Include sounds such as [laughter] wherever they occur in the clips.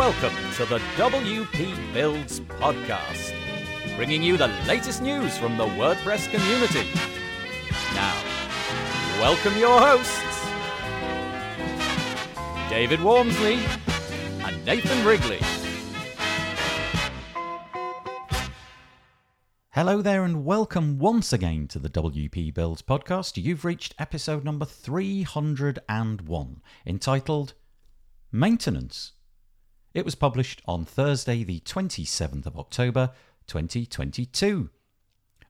Welcome to the WP Builds podcast, bringing you the latest news from the WordPress community. Now, welcome your hosts, David Waumsley and Nathan Wrigley. Hello there, and welcome once again to the WP Builds podcast. You've reached episode number 301, entitled Maintenance. It was published on Thursday, the 27th of October, 2022.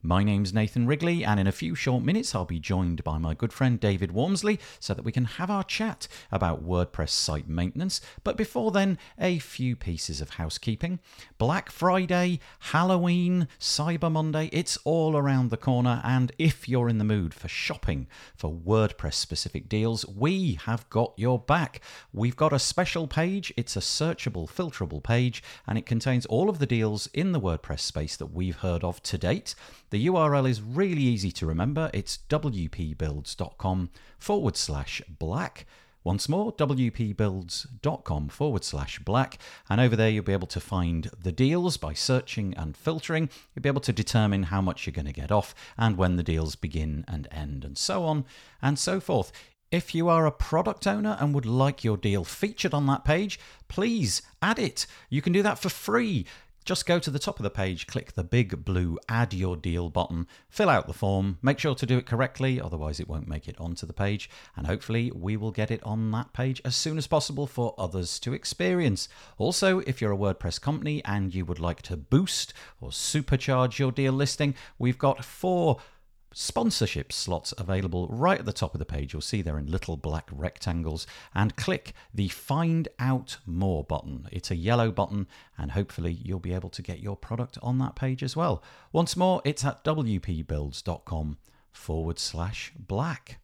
My name's Nathan Wrigley, and in a few short minutes, I'll be joined by my good friend David Waumsley so that we can have our chat about WordPress site maintenance. But before then, a few pieces of housekeeping. Black Friday, Halloween, Cyber Monday, it's all around the corner. And if you're in the mood for shopping for WordPress specific deals, we have got your back. We've got a special page, it's a searchable, filterable page, and it contains all of the deals in the WordPress space that we've heard of to date. The URL is really easy to remember. It's wpbuilds.com forward slash black. Once more, wpbuilds.com forward slash black. And over there, you'll be able to find the deals by searching and filtering. You'll be able to determine how much you're going to get off and when the deals begin and end, and so on and so forth. If you are a product owner and would like your deal featured on that page, please add it. You can do that for free. Just go to the top of the page, click the big blue Add Your Deal button, fill out the form, make sure to do it correctly, otherwise, it won't make it onto the page, and hopefully, we will get it on that page as soon as possible for others to experience. Also, if you're a WordPress company and you would like to boost or supercharge your deal listing, we've got four sponsorship slots available right at the top of the page. You'll see they're in little black rectangles and click the Find Out More button. It's a yellow button, and hopefully, you'll be able to get your product on that page as well. Once more, it's at wpbuilds.com forward slash black.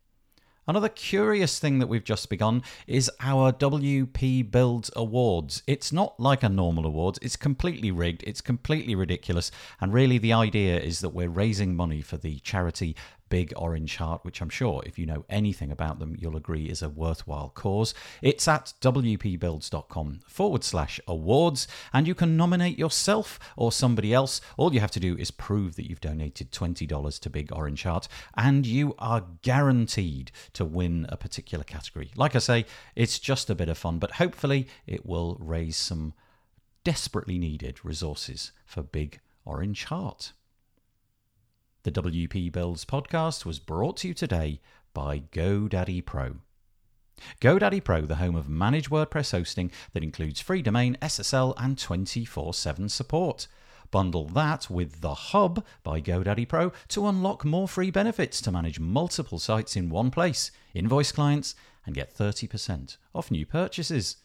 Another curious thing that we've just begun is our WP Builds Awards. It's not like a normal awards, it's completely rigged, it's completely ridiculous, and really the idea is that we're raising money for the charity big orange heart, which I'm sure if you know anything about them, you'll agree is a worthwhile cause. It's at wpbuilds.com forward slash awards, and you can nominate yourself or somebody else. All you have to do is prove that you've donated $20 to Big Orange Heart, and you are guaranteed to win a particular category. Like I say, it's just a bit of fun, but hopefully it will raise some desperately needed resources for Big Orange Heart. The WP Builds podcast was brought to you today by GoDaddy Pro. GoDaddy Pro, the home of managed WordPress hosting that includes free domain, SSL, and 24 7 support. Bundle that with The Hub by GoDaddy Pro to unlock more free benefits to manage multiple sites in one place, invoice clients, and get 30% off new purchases.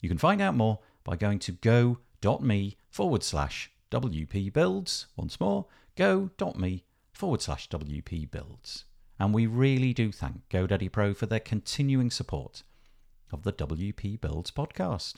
You can find out more by going to go.me forward slash WP Builds. Once more, go.me forward slash WP builds. And we really do thank GoDaddy Pro for their continuing support of the WP Builds podcast.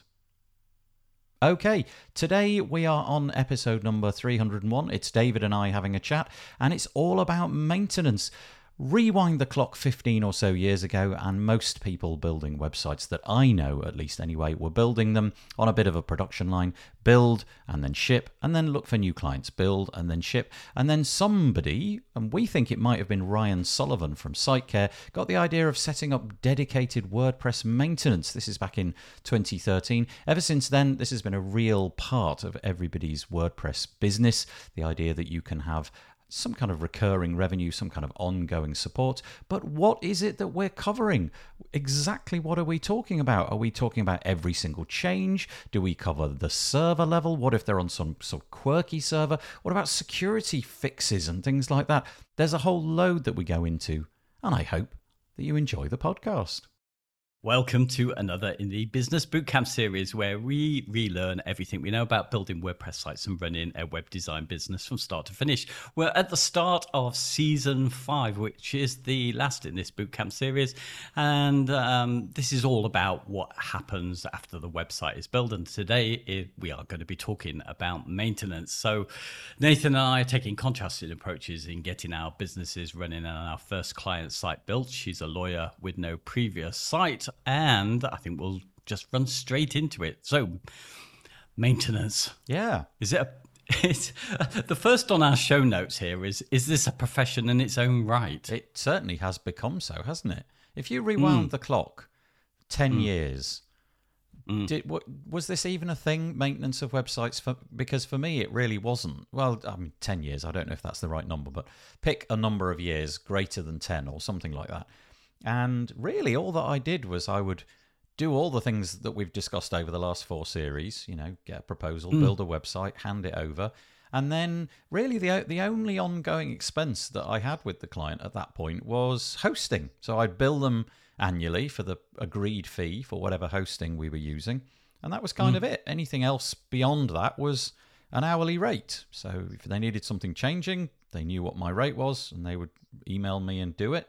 Okay, today we are on episode number 301. It's David and I having a chat, and it's all about maintenance. Rewind the clock 15 or so years ago, and most people building websites that I know, at least anyway, were building them on a bit of a production line build and then ship, and then look for new clients, build and then ship. And then somebody, and we think it might have been Ryan Sullivan from SiteCare, got the idea of setting up dedicated WordPress maintenance. This is back in 2013. Ever since then, this has been a real part of everybody's WordPress business. The idea that you can have some kind of recurring revenue, some kind of ongoing support. But what is it that we're covering? Exactly what are we talking about? Are we talking about every single change? Do we cover the server level? What if they're on some sort of quirky server? What about security fixes and things like that? There's a whole load that we go into, and I hope that you enjoy the podcast. Welcome to another in the Business Bootcamp series where we relearn everything we know about building WordPress sites and running a web design business from start to finish. We're at the start of season five, which is the last in this bootcamp series. And um, this is all about what happens after the website is built. And today it, we are going to be talking about maintenance. So Nathan and I are taking contrasting approaches in getting our businesses running and our first client site built. She's a lawyer with no previous site and I think we'll just run straight into it. So, maintenance. Yeah. Is it a [laughs] it's, the first on our show notes here is is this a profession in its own right? It certainly has become so, hasn't it? If you rewound hmm. the clock 10 hmm. years, hmm. did, what, was this even a thing, maintenance of websites? For, because for me, it really wasn't. Well, I mean, 10 years, I don't know if that's the right number, but pick a number of years greater than 10 or something like that. And really, all that I did was I would do all the things that we've discussed over the last four series. You know, get a proposal, hmm. build a website, hand it over, and then really the the only ongoing expense that I had with the client at that point was hosting. So I'd bill them annually for the agreed fee for whatever hosting we were using, and that was kind hmm. of it. Anything else beyond that was an hourly rate. So if they needed something changing, they knew what my rate was, and they would email me and do it.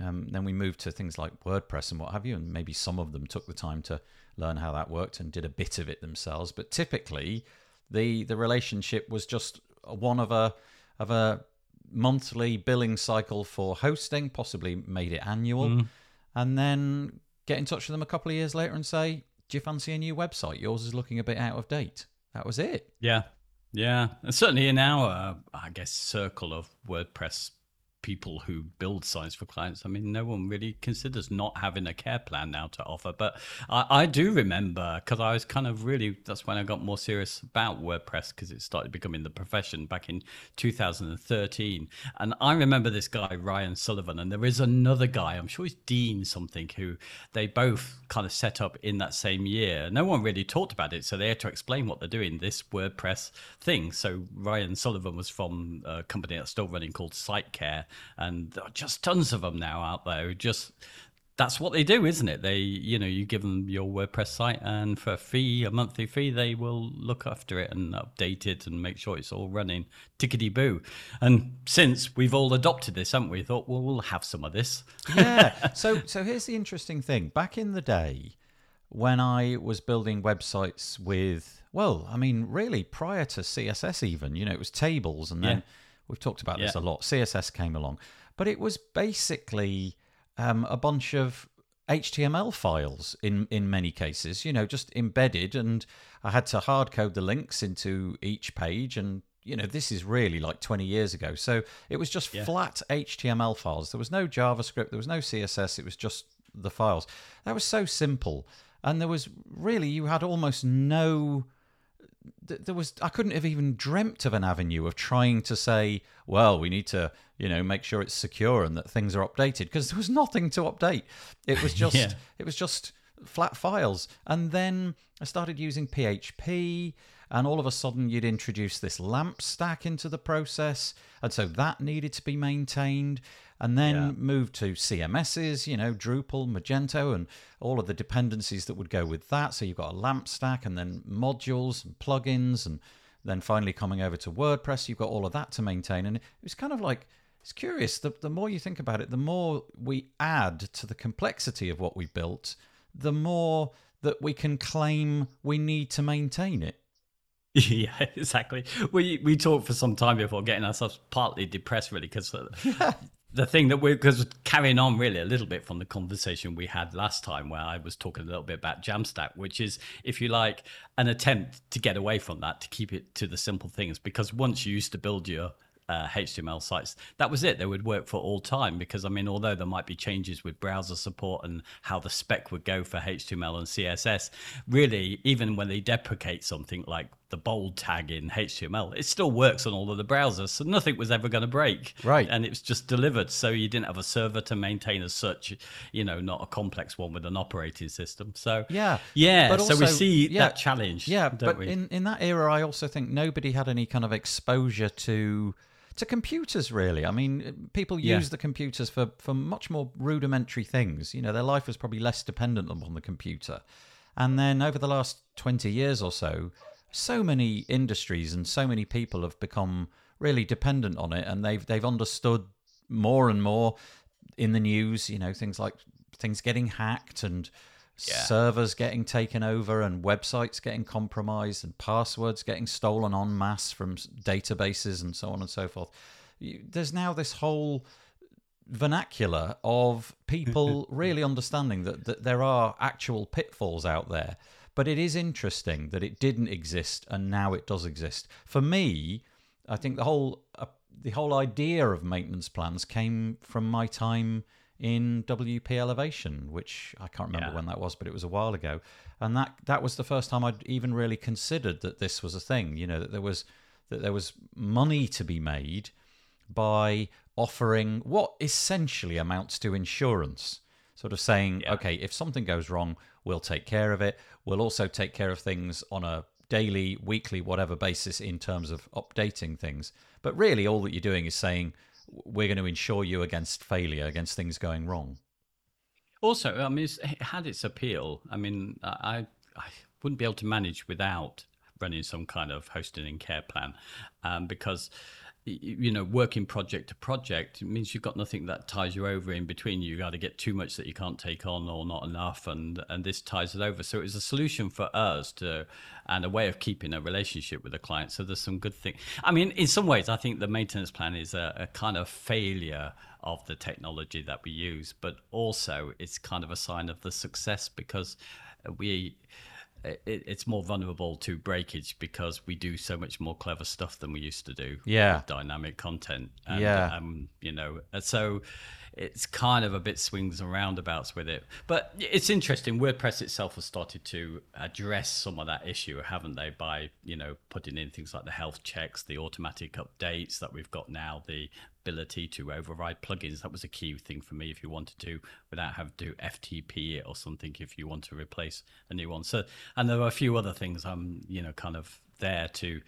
Um, then we moved to things like WordPress and what have you, and maybe some of them took the time to learn how that worked and did a bit of it themselves. But typically, the the relationship was just one of a of a monthly billing cycle for hosting, possibly made it annual, and then get in touch with them a couple of years later and say, "Do you fancy a new website? Yours is looking a bit out of date." That was it. Yeah, yeah, and certainly in our, I guess, circle of WordPress people who build sites for clients. I mean, no one really considers not having a care plan now to offer. But I, I do remember because I was kind of really that's when I got more serious about WordPress because it started becoming the profession back in 2013. And I remember this guy Ryan Sullivan, and there is another guy. I'm sure he's Dean something who they both kind of set up in that same year. No one really talked about it, so they had to explain what they're doing. This WordPress thing. So Ryan Sullivan was from a company that's still running called SiteCare and there are just tons of them now out there just that's what they do isn't it they you know you give them your wordpress site and for a fee a monthly fee they will look after it and update it and make sure it's all running tickety boo and since we've all adopted this haven't we thought well we'll have some of this yeah. [laughs] So so here's the interesting thing. Back in the day, when I was building websites with, well, I mean, really prior to CSS, even you know, it was tables, and then Yeah. We've talked about this a lot. CSS came along, but it was basically um, a bunch of HTML files in in many cases, you know, just embedded, and I had to hard code the links into each page and. You know, this is really like 20 years ago. So it was just flat HTML files. There was no JavaScript, there was no CSS, it was just the files. That was so simple. And there was really, you had almost no there was I couldn't have even dreamt of an avenue of trying to say, well, we need to, you know, make sure it's secure and that things are updated because there was nothing to update. It was [laughs] just Yeah. it was just flat files. And then I started using PHP and all of a sudden you'd introduce this lamp stack into the process and so that needed to be maintained and then Yeah. moved to CMSs, you know, Drupal, Magento, and all of the dependencies that would go with that. So you've got a lamp stack and then modules and plugins, and then finally coming over to WordPress, you've got all of that to maintain. And it was kind of like, it's curious. The, the more you think about it, the more we add to the complexity of what we built, the more that we can claim we need to maintain it. [laughs] yeah exactly we we talked for some time before getting ourselves partly depressed really because uh, [laughs] the thing that we're because carrying on really a little bit from the conversation we had last time where i was talking a little bit about jamstack which is if you like an attempt to get away from that to keep it to the simple things because once you used to build your uh, HTML sites. That was it. They would work for all time because, I mean, although there might be changes with browser support and how the spec would go for HTML and CSS, really, even when they deprecate something like the bold tag in HTML, it still works on all of the browsers. So nothing was ever going to break. Right. And it was just delivered. So you didn't have a server to maintain as such, you know, not a complex one with an operating system. So, Yeah. Yeah. But so we see yeah, that challenge. Yeah, don't but we? in in that era, I also think nobody had any kind of exposure to to computers. Really, I mean, people Yeah. use the computers for for much more rudimentary things. You know, their life was probably less dependent upon the computer. And then over the last twenty years or so, so many industries and so many people have become really dependent on it, and they've they've understood more and more in the news. You know, things like things getting hacked and servers getting taken over and websites getting compromised and passwords getting stolen en masse from databases and so on and so forth. There's now this whole vernacular of people [laughs] really understanding that, that there are actual pitfalls out there. But it is interesting that it didn't exist and now it does exist. For me, I think the whole uh, the whole idea of maintenance plans came from my time in WP Elevation, which I can't remember Yeah. when that was, but it was a while ago. And that that was the first time I'd even really considered that this was a thing. You know that there was that there was money to be made by offering what essentially amounts to insurance. Sort of saying, Yeah. okay, if something goes wrong, we'll take care of it. We'll also take care of things on a daily, weekly, whatever basis in terms of updating things. But really, all that you're doing is saying, we're going to insure you against failure, against things going wrong. Also, I mean, it's, it had its appeal. I mean, I I wouldn't be able to manage without running some kind of hosting and care plan, um, because you know, working project to project it means you've got nothing that ties you over in between. You got to get too much that you can't take on or not enough, and and this ties it over. So it was a solution for us to, and a way of keeping a relationship with the client. So there's some good thing. I mean, in some ways, I think the maintenance plan is a, a kind of failure of the technology that we use, but also it's kind of a sign of the success because we it, it's more vulnerable to breakage because we do so much more clever stuff than we used to do. Yeah. dynamic content. And, Yeah. um, you know, so it's kind of a bit swings and roundabouts with it. But it's interesting. WordPress itself has started to address some of that issue, haven't they? By you know putting in things like the health checks, the automatic updates that we've got now, the ability to override plugins. That was a key thing for me if you wanted to, without having to FTP it or something if you want to replace a new one. So, and there are a few other things I'm you know kind of there to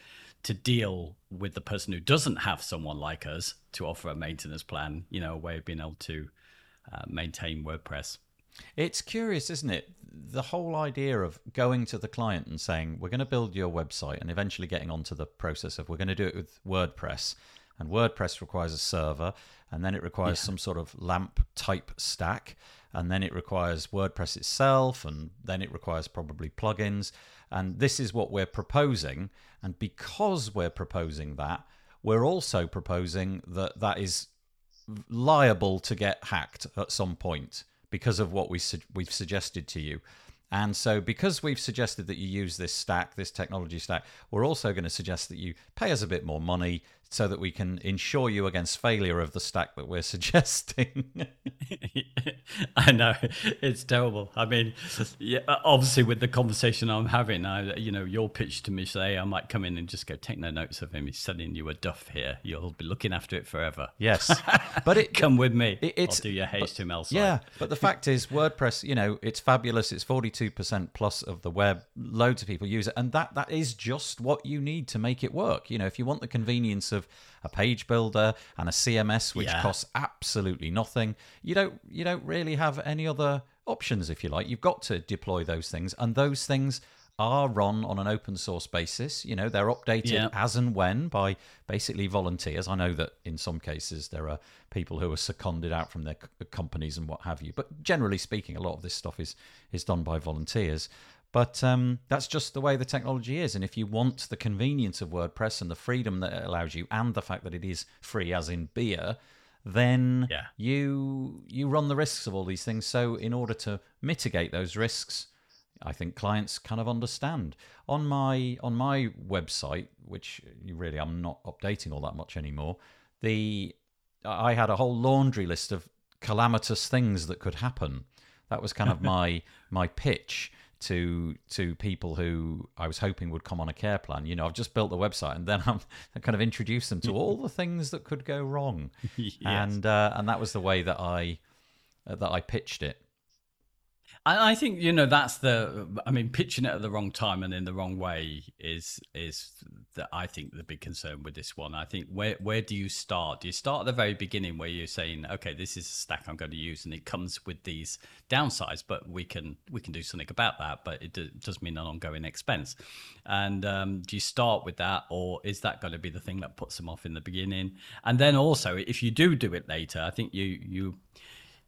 to deal with the person who doesn't have someone like us to offer a maintenance plan, you know, a way of being able to uh, maintain WordPress. It's curious, isn't it? The whole idea of going to the client and saying, we're going to build your website and eventually getting onto the process of we're going to do it with WordPress. And WordPress requires a server, and then it requires some sort of LAMP type stack, and then it requires WordPress itself, and then it requires probably plugins. And this is what we're proposing. And because we're proposing that, we're also proposing that that is liable to get hacked at some point because of what we su- we've suggested to you. And so, because we've suggested that you use this stack, this technology stack, we're also going to suggest that you pay us a bit more money so that we can insure you against failure of the stack that we're [laughs] suggesting. [laughs] I know it's terrible. I mean, yeah, obviously with the conversation I'm having, I, you know, your pitch to me say I might come in and just go take no notes of him. He's selling you a duff here. You'll be looking after it forever. yes, [laughs] but it Come with me. It- it's- I'll do your HTML. Yeah, but the fact is, WordPress, you know, it's fabulous. It's forty-two percent plus of the web. Loads of people use it, and that that is just what you need to make it work. You know, if you want the convenience of a page builder and a CMS, which Yeah. costs absolutely nothing, you don't you don't really have any other options. If you like, you've got to deploy those things, and those things are run on an open source basis. You know, they're updated Yeah. as and when by basically volunteers. I know that in some cases there are people who are seconded out from their companies and what have you, but generally speaking, a lot of this stuff is is done by volunteers. But um, that's just the way the technology is. And if you want the convenience of WordPress and the freedom that it allows you, and the fact that it is free, as in beer, then Yeah. you you run the risks of all these things. So in order to mitigate those risks, I think clients kind of understand. On my on my website, which really I'm not updating all that much anymore, the I had a whole laundry list of calamitous things that could happen. That was kind of [laughs] my my pitch to to people who I was hoping would come on a care plan. You know, I've just built the website and then I'm I kind of introduced them to [laughs] all the things that could go wrong, [laughs] Yes. and uh, and that was the way that I uh, that I pitched it. I, think you know that's the. I mean, pitching it at the wrong time and in the wrong way is is that I think the big concern with this one. I think where where do you start? Do you start at the very beginning where you're saying, okay, this is a stack I'm going to use, and it comes with these downsides, but we can we can do something about that. But it do, does mean an ongoing expense. And um, do you start with that, or is that going to be the thing that puts them off in the beginning? And then also, if you do do it later, I think you you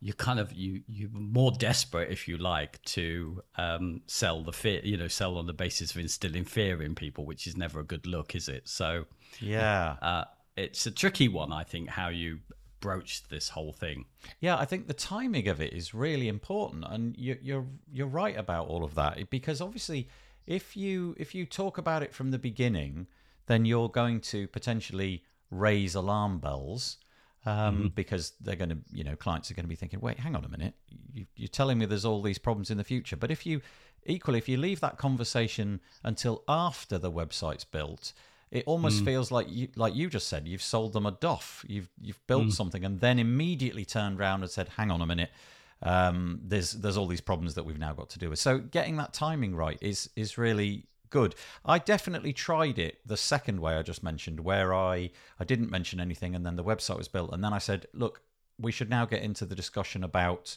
you kind of you you're more desperate if you like to um, sell the fear you know sell on the basis of instilling fear in people which is never a good look is it so Yeah. uh, it's a tricky one i think how you broached this whole thing. Yeah, I think the timing of it is really important, and you, you're you're right about all of that because obviously, if you if you talk about it from the beginning, then you're going to potentially raise alarm bells um, mm-hmm. because they're going to, you know, clients are going to be thinking, wait, hang on a minute, you, you're telling me there's all these problems in the future. But if you equally, if you leave that conversation until after the website's built, it almost mm. feels like you, like you just said, you've sold them a doff. You've you've built mm. something and then immediately turned around and said, hang on a minute. Um, there's there's all these problems that we've now got to do with. So getting that timing right is is really good. I definitely tried it the second way I just mentioned, where I I didn't mention anything, and then the website was built, and then I said, look, we should now get into the discussion about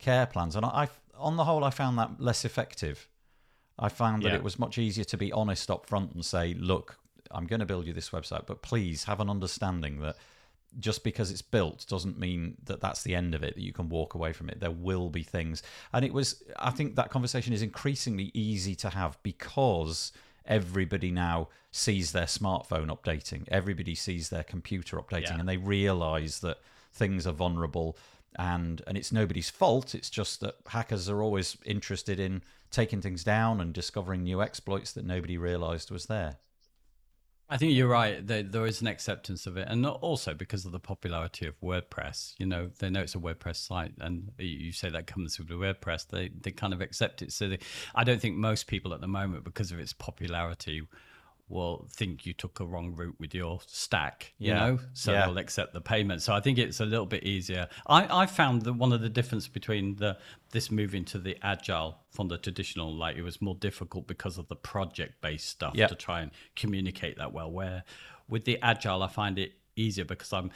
care plans, and I, I on the whole I found that less effective. I found that yeah. it was much easier to be honest up front and say, look, I'm going to build you this website, but please have an understanding that just because it's built doesn't mean that that's the end of it that you can walk away from it. There will be things. And it was i think that conversation is increasingly easy to have because everybody now sees their smartphone updating. Everybody sees their computer updating yeah. and they realize that things are vulnerable and and it's nobody's fault. It's just that hackers are always interested in taking things down and discovering new exploits that nobody realized was there I think you're right. There, there is an acceptance of it, and also because of the popularity of WordPress. You know, they know it's a WordPress site, and you say that comes with the WordPress. They they kind of accept it. So they, I don't think most people at the moment, because of its popularity, will think you took a wrong route with your stack, you yeah. know, so yeah. they'll accept the payment. So I think it's a little bit easier. I, I found that one of the difference between the this moving to the agile from the traditional, like it was more difficult because of the project based stuff yeah. to try and communicate that well. Where with the agile, I find it easier because I'm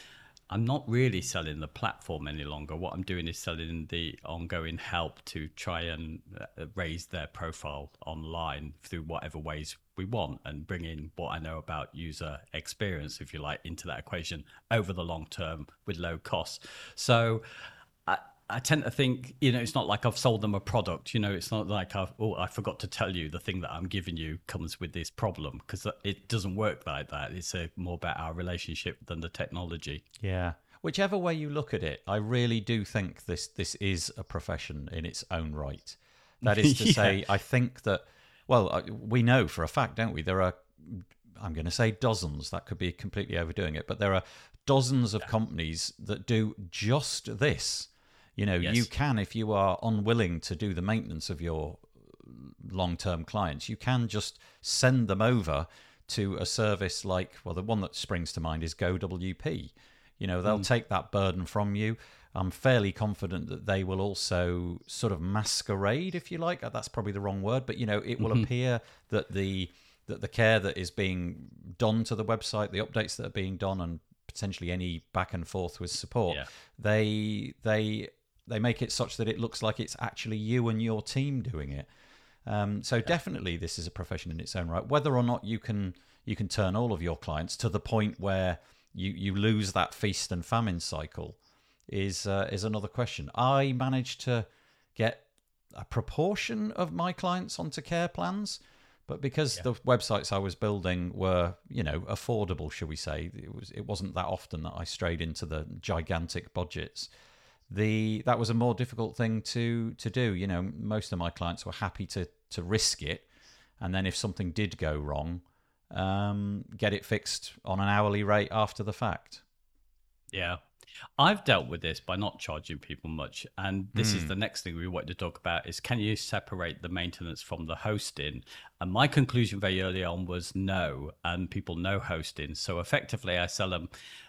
I'm not really selling the platform any longer. What I'm doing is selling the ongoing help to try and uh, raise their profile online through whatever ways we want and bring in what I know about user experience, if you like, into that equation over the long term with low costs. So I tend to think, you know, it's not like I've sold them a product. You know, it's not like I've, oh, I forgot to tell you the thing that I'm giving you comes with this problem because it doesn't work like that. It's a, more about our relationship than the technology. Yeah. Whichever way you look at it, I really do think this this is a profession in its own right. That is [laughs] to yeah. say, I think that, well, uh, we know for a fact, don't we? There are, I'm going to say dozens, that could be completely overdoing it, but there are dozens of yeah. companies that do just this you know, yes. you can, if you are unwilling to do the maintenance of your long term clients, you can just send them over to a service like, well, the one that springs to mind is GoWP. You know, they'll mm. take that burden from you. I'm fairly confident that they will also sort of masquerade, if you like. That's probably the wrong word, but you know, it will mm-hmm. appear that the that the care that is being done to the website, the updates that are being done, and potentially any back and forth with support, yeah. they they they make it such that it looks like it's actually you and your team doing it. Um, so definitely, this is a profession in its own right. Whether or not you can you can turn all of your clients to the point where you you lose that feast and famine cycle is uh, is another question. I managed to get a proportion of my clients onto care plans, but because yeah. the websites I was building were you know affordable, shall we say, it was it wasn't that often that I strayed into the gigantic budgets the that was a more difficult thing to to do. You know, most of my clients were happy to to risk it, and then if something did go wrong, um, get it fixed on an hourly rate after the fact. Yeah. I've dealt with this by not charging people much. And this mm. is hmm. the next thing we want to talk about is can you separate the maintenance from the hosting? And my conclusion very early on was no, and people know hosting. So effectively I sell them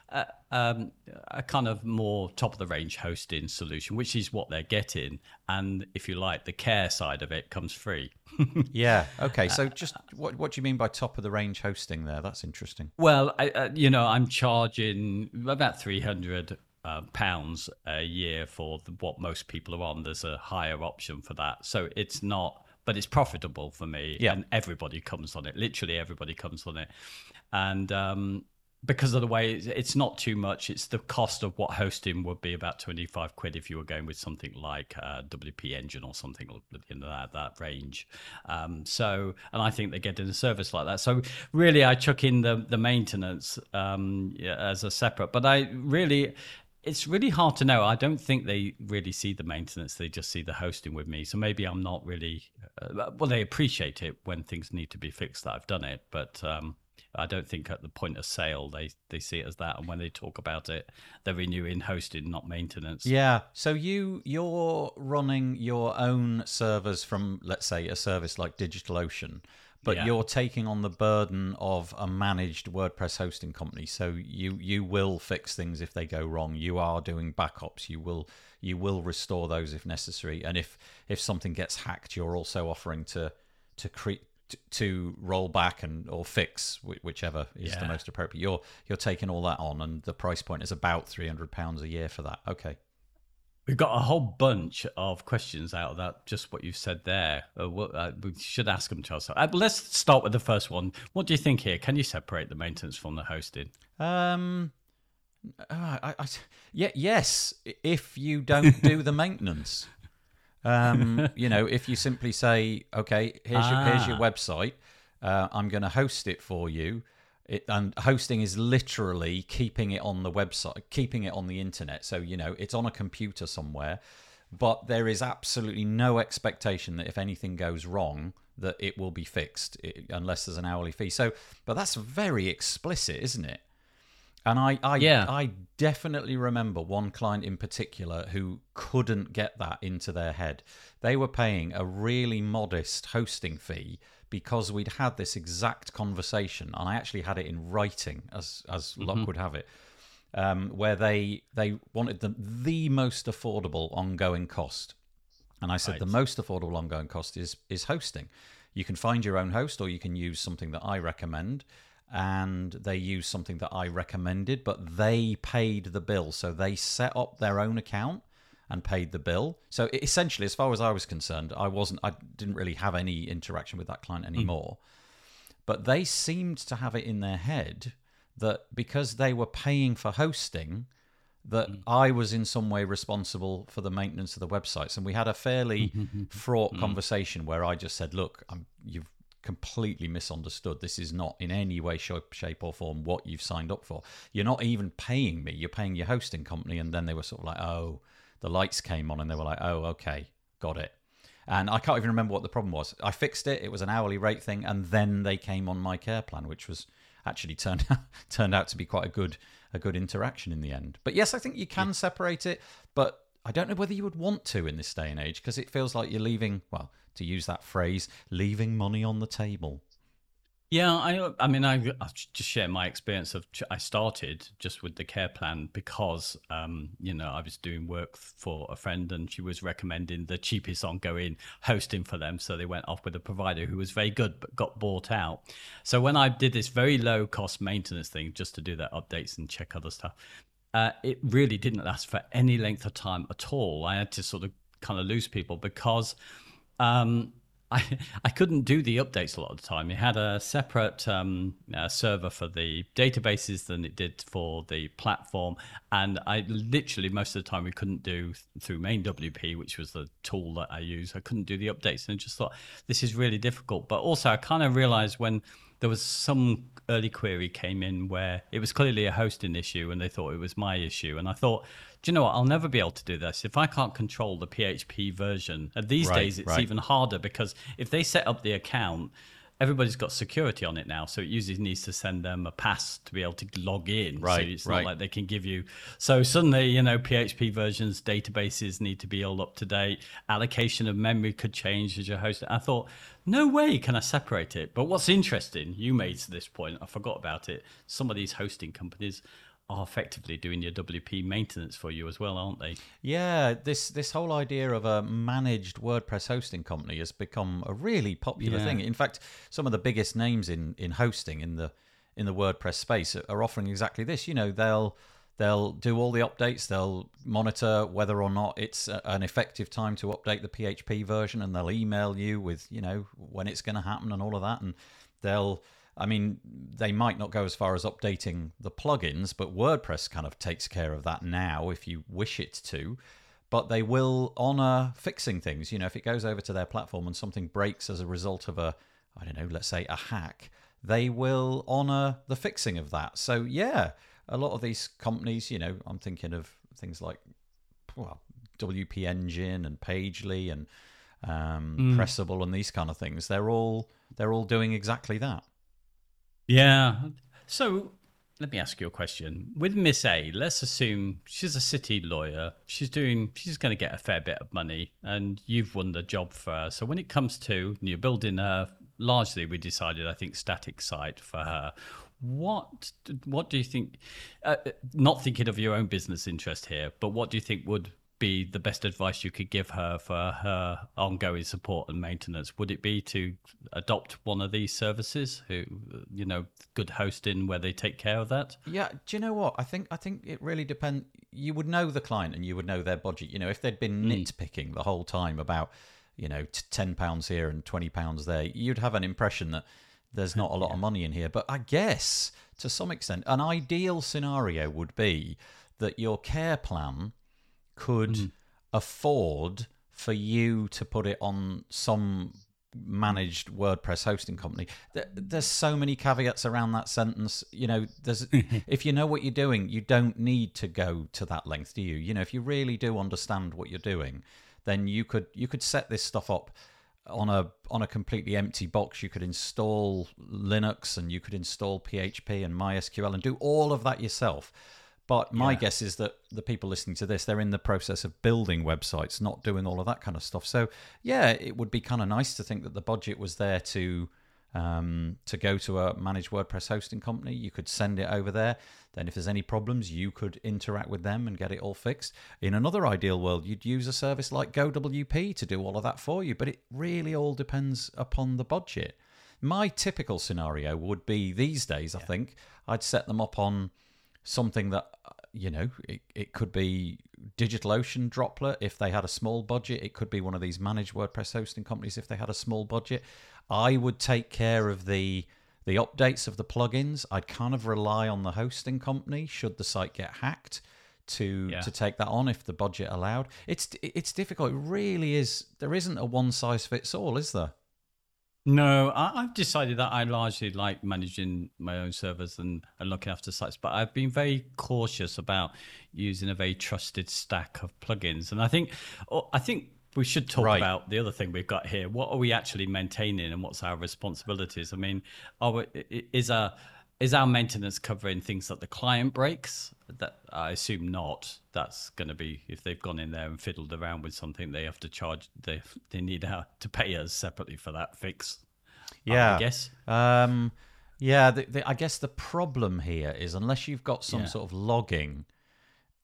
a, um, a kind of more top of the range hosting solution, which is what they're getting. And if you like, the care side of it comes free. [laughs] yeah. Okay. So just what what do you mean by top of the range hosting there? That's interesting. Well, I, uh, you know, I'm charging about three hundred uh, pounds a year for the, what most people are on. There's a higher option for that, so it's not. But it's profitable for me, yeah. and everybody comes on it. Literally, everybody comes on it, and um, because of the way it's, not too much. It's the cost of what hosting would be about 25 quid if you were going with something like uh, WP Engine or something in that, that range. Um, so, and I think they're getting a service like that. So, really, I chuck in the, the maintenance um, yeah, as a separate, but I really, it's really hard to know. I don't think they really see the maintenance; they just see the hosting with me. So maybe I'm not really. Uh, well, they appreciate it when things need to be fixed that I've done it, but um, I don't think at the point of sale they they see it as that. And when they talk about it, they're renewing hosting, not maintenance. Yeah. So you you're running your own servers from let's say a service like DigitalOcean but Yeah. you're taking on the burden of a managed WordPress hosting company. So you you will fix things if they go wrong. You are doing backups. You will you will restore those if necessary. And if if something gets hacked, you're also offering to to create to roll back and or fix whichever is the most appropriate. You're you're taking all that on, and the price point is about three hundred pounds a year for that. Okay. We've got a whole bunch of questions out of that, just what you've said there. Uh, what, uh, we should ask them us. Uh, let's start with the first one. What do you think here? Can you separate the maintenance from the hosting? Um, uh, I, I, yeah, yes. If you don't do the maintenance, um, [laughs] you know, if you simply say, "Okay, here's your here's your Ah. website. Uh, I'm going to host it for you." It, and hosting is literally keeping it on the website, keeping it on the internet. So you know, it's on a computer somewhere, but there is absolutely no expectation that if anything goes wrong, that it will be fixed i unless there's an hourly fee. So, but that's very explicit, isn't it? And I, I, Yeah. I definitely remember one client in particular who couldn't get that into their head. They were paying a really modest hosting fee because we'd had this exact conversation, and I actually had it in writing, as as luck would have it, um, where they they wanted the the most affordable ongoing cost. And I said Right. the most affordable ongoing cost is is hosting. You can find your own host, or you can use something that I recommend. And they used something that I recommended, but they paid the bill. So they set up their own account and paid the bill. So it, essentially, as far as I was concerned, I wasn't. I didn't really have any interaction with that client hmm. anymore. But they seemed to have it in their head that because they were paying for hosting, that hmm. I was in some way responsible for the maintenance of the websites. And we had a fairly [laughs] hmm. fraught conversation where I just said, "Look, I'm, you've completely misunderstood. This is not in any way, shape, or form what you've signed up for. You're not even paying me. You're paying your hosting company." And then they were sort of like, "Oh." The lights came on, and they were like, "Oh, okay, got it." And I can't even remember what the problem was. I fixed it. It was an hourly rate thing, and then they came on my care plan, which was actually turned out, [laughs] turned out to be quite a good a good interaction in the end. But yes, I think you can separate it, but I don't know whether you would want to in this day and age because it feels like you're leaving. Well, to use that phrase, leaving money on the table. Yeah, I, I mean, I, I'll just share my experience of. I started just with the care plan because, um, you know, I was doing work for a friend and she was recommending the cheapest ongoing hosting for them. So they went off with a provider who was very good but got bought out. So when I did this very low cost maintenance thing just to do their updates and check other stuff, uh, it really didn't last for any length of time at all. I had to sort of kind of lose people because. Um, [laughs] I, I couldn't do the updates a lot of the time. It had a separate um, uh, server for the databases than it did for the platform, and I literally most of the time we couldn't do through MainWP, which was the tool that I use. I couldn't do the updates, and I just thought this is really difficult. But also, I kind of realized when there was some early query came in where it was clearly a hosting issue, and they thought it was my issue, and I thought. Do you know what? I'll never be able to do this if I can't control the PHP version. And these Right, days, it's right. even harder because if they set up the account, everybody's got security on it now. So it usually needs to send them a pass to be able to log in. Right, So it's right. not like they can give you. So suddenly, you know, PHP versions, databases need to be all up to date. Allocation of memory could change as your host. I thought, no way can I separate it. But what's interesting, you made to this point, I forgot about it. Some of these hosting companies are effectively doing your WP maintenance for you as well, aren't they? Yeah, this this whole idea of a managed WordPress hosting company has become a really popular Yeah. thing. In fact, some of the biggest names in in hosting in the in the WordPress space are- offering exactly this. You know, they'll they'll do all the updates, they'll monitor whether or not it's a, an effective time to update the PHP version and they'll email you with, you know, when it's going to happen and all of that and they'll I mean, they might not go as far as updating the plugins, but WordPress kind of takes care of that now if you wish it to. But they will honor fixing things. You know, if it goes over to their platform and something breaks as a result of a, I don't know, let's say a hack, they will honor the fixing of that. So, yeah, a lot of these companies, you know, I'm thinking of things like well, WP Engine and Pagely and um, Mm. Pressable and these kind of things. They're all they're all doing exactly that. Yeah. So let me ask you a question. With Miss A, let's assume she's a city lawyer. She's doing. She's going to get a fair bit of money, and you've won the job for her. So when it comes to you're building a largely, we decided, I think, static site for her. What what do you think? Uh, not thinking of your own business interest here, but what do you think would be the best advice you could give her for her ongoing support and maintenance? Would it be to adopt one of these services, who you know, good hosting where they take care of that? Yeah, do you know what? I think I think it really depends. You would know the client and you would know their budget. You know, if they'd been mm. nitpicking the whole time about, you know, ten pounds here and twenty pounds there, you'd have an impression that there's not a lot [laughs] of money in here. But I guess to some extent, an ideal scenario would be that your care plan could hmm. afford for you to put it on some managed WordPress hosting company. There's so many caveats around that sentence. You know, there's [laughs] if you know what you're doing, you don't need to go to that length, do you? You know, if you really do understand what you're doing, then you could you could set this stuff up on a on a completely empty box. You could install Linux and you could install PHP and MySQL and do all of that yourself. But my Yeah. guess is that the people listening to this, they're in the process of building websites, not doing all of that kind of stuff. So yeah, it would be kind of nice to think that the budget was there to um, to go to a managed WordPress hosting company. You could send it over there. Then, if there's any problems, you could interact with them and get it all fixed. In another ideal world, you'd use a service like GoWP to do all of that for you. But it really all depends upon the budget. My typical scenario would be these days, I think, I'd set them up on something that you know it, it could be DigitalOcean Droplet if they had a small budget. It could be one of these managed WordPress hosting companies if they had a small budget. I would take care of the the updates of the plugins. I'd kind of rely on the hosting company should the site get hacked to Yeah. to take that on if the budget allowed. It's it's difficult. It really is. There isn't a one size fits all, is there? No, I, I've decided that I largely like managing my own servers and, and looking after sites, but I've been very cautious about using a very trusted stack of plugins. And I think, oh, I think we should talk Right. about the other thing we've got here. What are we actually maintaining, and what's our responsibilities? I mean, are we, is our is our maintenance covering things that the client breaks? That I assume not. That's going to be if they've gone in there and fiddled around with something, they have to charge. They they need to pay us separately for that fix. Yeah, I guess. Um, yeah, the, the, I guess the problem here is unless you've got some Yeah. sort of logging,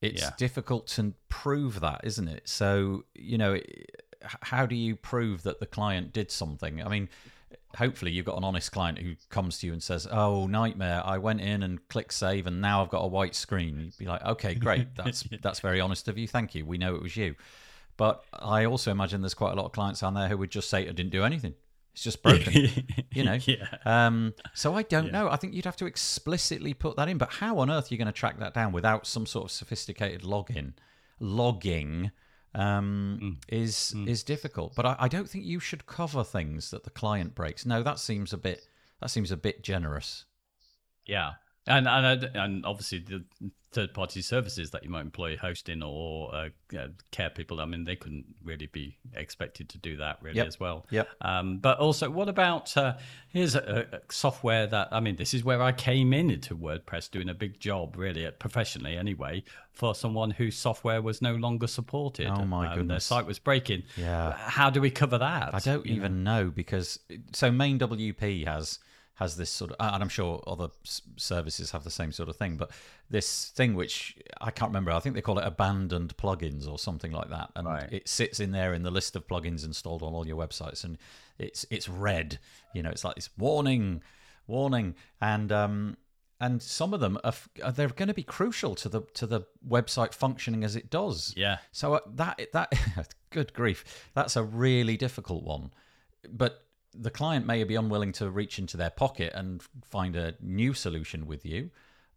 it's Yeah. difficult to prove that, isn't it? So, you know, how do you prove that the client did something? I mean, hopefully you've got an honest client who comes to you and says, "Oh, nightmare! I went in and clicked save, and now I've got a white screen." You'd be like, "Okay, great. [laughs] That's that's very honest of you. Thank you. We know it was you." But I also imagine there's quite a lot of clients on there who would just say it didn't do anything. It's just broken. [laughs] you know. Yeah. Um, so I don't know. I think you'd have to explicitly put that in. But how on earth are you going to track that down without some sort of sophisticated login? Logging um, is is difficult. But I, I don't think you should cover things that the client breaks. No, that seems a bit that seems a bit generous. Yeah, and and and obviously the third party services that you might employ hosting or uh, uh, care people. I mean, they couldn't really be expected to do that really Yep. as well. Yep. Um, but also, what about uh, here's a, a software that I mean, this is where I came in into WordPress doing a big job, really, professionally anyway, for someone whose software was no longer supported. Oh, my Their goodness. site was breaking. Yeah. How do we cover that? I don't even know because so MainWP has has this sort of and I'm sure other services have the same sort of thing but this thing which I can't remember I think they call it abandoned plugins or something like that and Right. it sits in there in the list of plugins installed on all your websites and it's it's red you know it's like this warning warning and um and some of them are they're going to be crucial to the to the website functioning as it does Yeah. so uh, that that [laughs] good grief, that's a really difficult one. But the client may be unwilling to reach into their pocket and find a new solution with you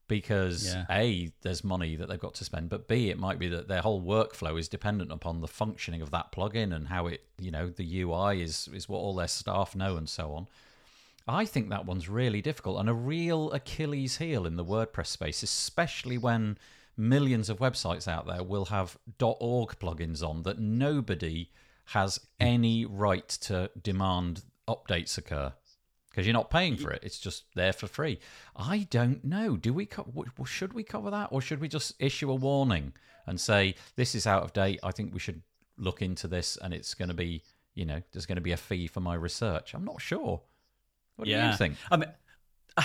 because Yeah. a there's money that they've got to spend, but b it might be that their whole workflow is dependent upon the functioning of that plugin and how it you know the UI is is what all their staff know and so on. I think that one's really difficult and a real Achilles heel in the WordPress space, especially when millions of websites out there will have .org plugins on that nobody has any right to demand updates occur because you're not paying for it. It's just there for free. I don't know. Do we co- should we cover that or should we just issue a warning and say this is out of date? I think we should look into this and it's going to be, you know, there's going to be a fee for my research. I'm not sure. What yeah. do you think? I mean, [sighs]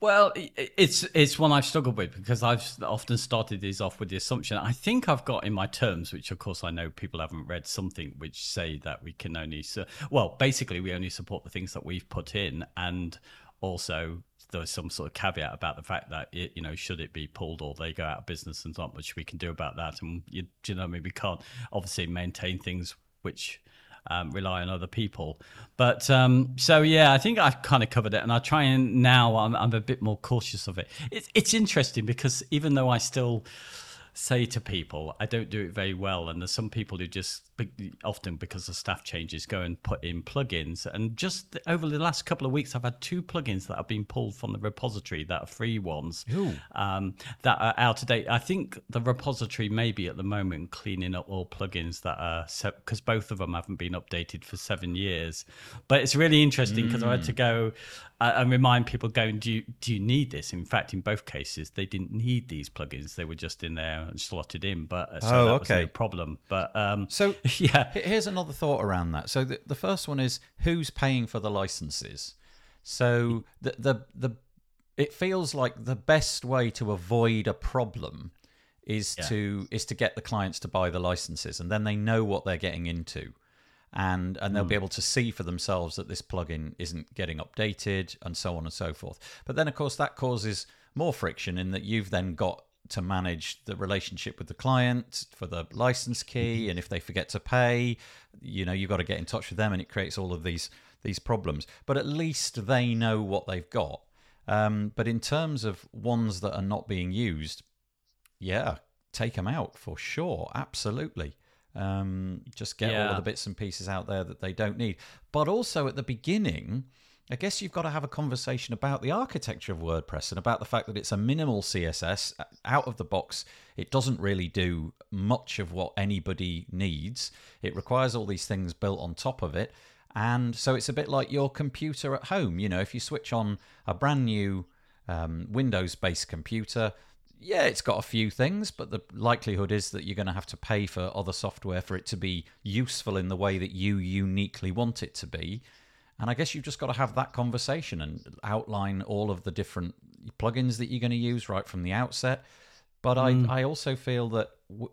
well, it's it's one I've struggled with because I've often started these off with the assumption. I think I've got in my terms, which of course I know people haven't read, something which say that we can only well, basically we only support the things that we've put in, and also there's some sort of caveat about the fact that it, you know should it be pulled or they go out of business and not much we can do about that, and you, you know I mean we can't obviously maintain things which um, rely on other people. But um, so yeah, I think I've kind of covered it, and I try and now I'm, I'm a bit more cautious of it. It's it's interesting because even though I still say to people, I don't do it very well. And there's some people who just often because of staff changes go and put in plugins. And just over the last couple of weeks, I've had two plugins that have been pulled from the repository that are free ones um, that are out of date. I think the repository may be at the moment cleaning up all plugins that are because both of them haven't been updated for seven years. But it's really interesting because mm. I had to go uh, and remind people going, do you, do you need this? In fact, in both cases, they didn't need these plugins. They were just in there and slotted in. But uh, so oh, that okay. was no problem. But um, so [laughs] yeah, here's another thought around that. So the, the first one is who's paying for the licenses. So the the the it feels like the best way to avoid a problem is yeah. to is to get the clients to buy the licenses, and then they know what they're getting into and and they'll mm. be able to see for themselves that this plugin isn't getting updated and so on and so forth. But then of course that causes more friction in that you've then got to manage the relationship with the client for the license key mm-hmm. and if they forget to pay, you know, you've got to get in touch with them and it creates all of these these problems. But at least they know what they've got. Um, but in terms of ones that are not being used, yeah, take them out for sure, absolutely. Um, just get yeah. all of the bits and pieces out there that they don't need. But also at the beginning, I guess you've got to have a conversation about the architecture of WordPress and about the fact that it's a minimal CMS out of the box. It doesn't really do much of what anybody needs. It requires all these things built on top of it. And so it's a bit like your computer at home. You know, if you switch on a brand new um, Windows based computer, yeah, it's got a few things, but the likelihood is that you're going to have to pay for other software for it to be useful in the way that you uniquely want it to be. And I guess you've just got to have that conversation and outline all of the different plugins that you're going to use right from the outset. But mm. I, I also feel that w-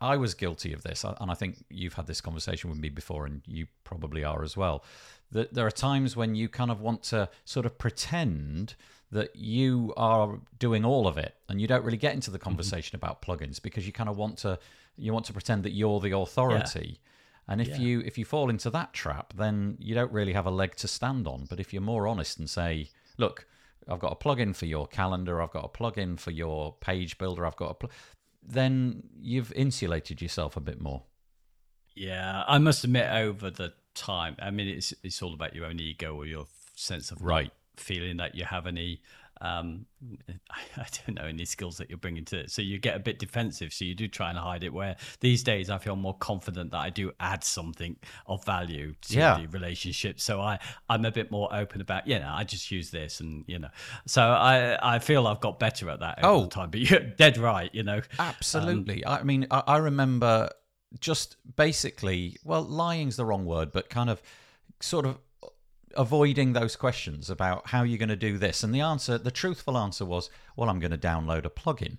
I was guilty of this, and I think you've had this conversation with me before, and you probably are as well. That there are times when you kind of want to sort of pretend that you are doing all of it and you don't really get into the mm-hmm. conversation mm-hmm. about plugins because you kind of want to you want to pretend that you're the authority yeah. And if yeah. you if you fall into that trap then you don't really have a leg to stand on. But if you're more honest and say look I've got a plugin for your calendar I've got a plugin for your page builder I've got a pl-, then you've insulated yourself a bit more. Yeah I must admit over the time I mean it's it's all about your own ego or your sense of right. feeling that you have any um, [laughs] I don't know any skills that you're bringing to it. So you get a bit defensive. So you do try and hide it. Where these days I feel more confident that I do add something of value to yeah. the relationship. So I I'm a bit more open about. You know, I just use this, and you know, so I I feel I've got better at that over oh, time. But you're [laughs] dead right. You know, absolutely. Um, I mean, I, I remember just basically, well, lying's the wrong word, but kind of sort of avoiding those questions about how you're going to do this. And the answer, the truthful answer was, well, I'm going to download a plugin.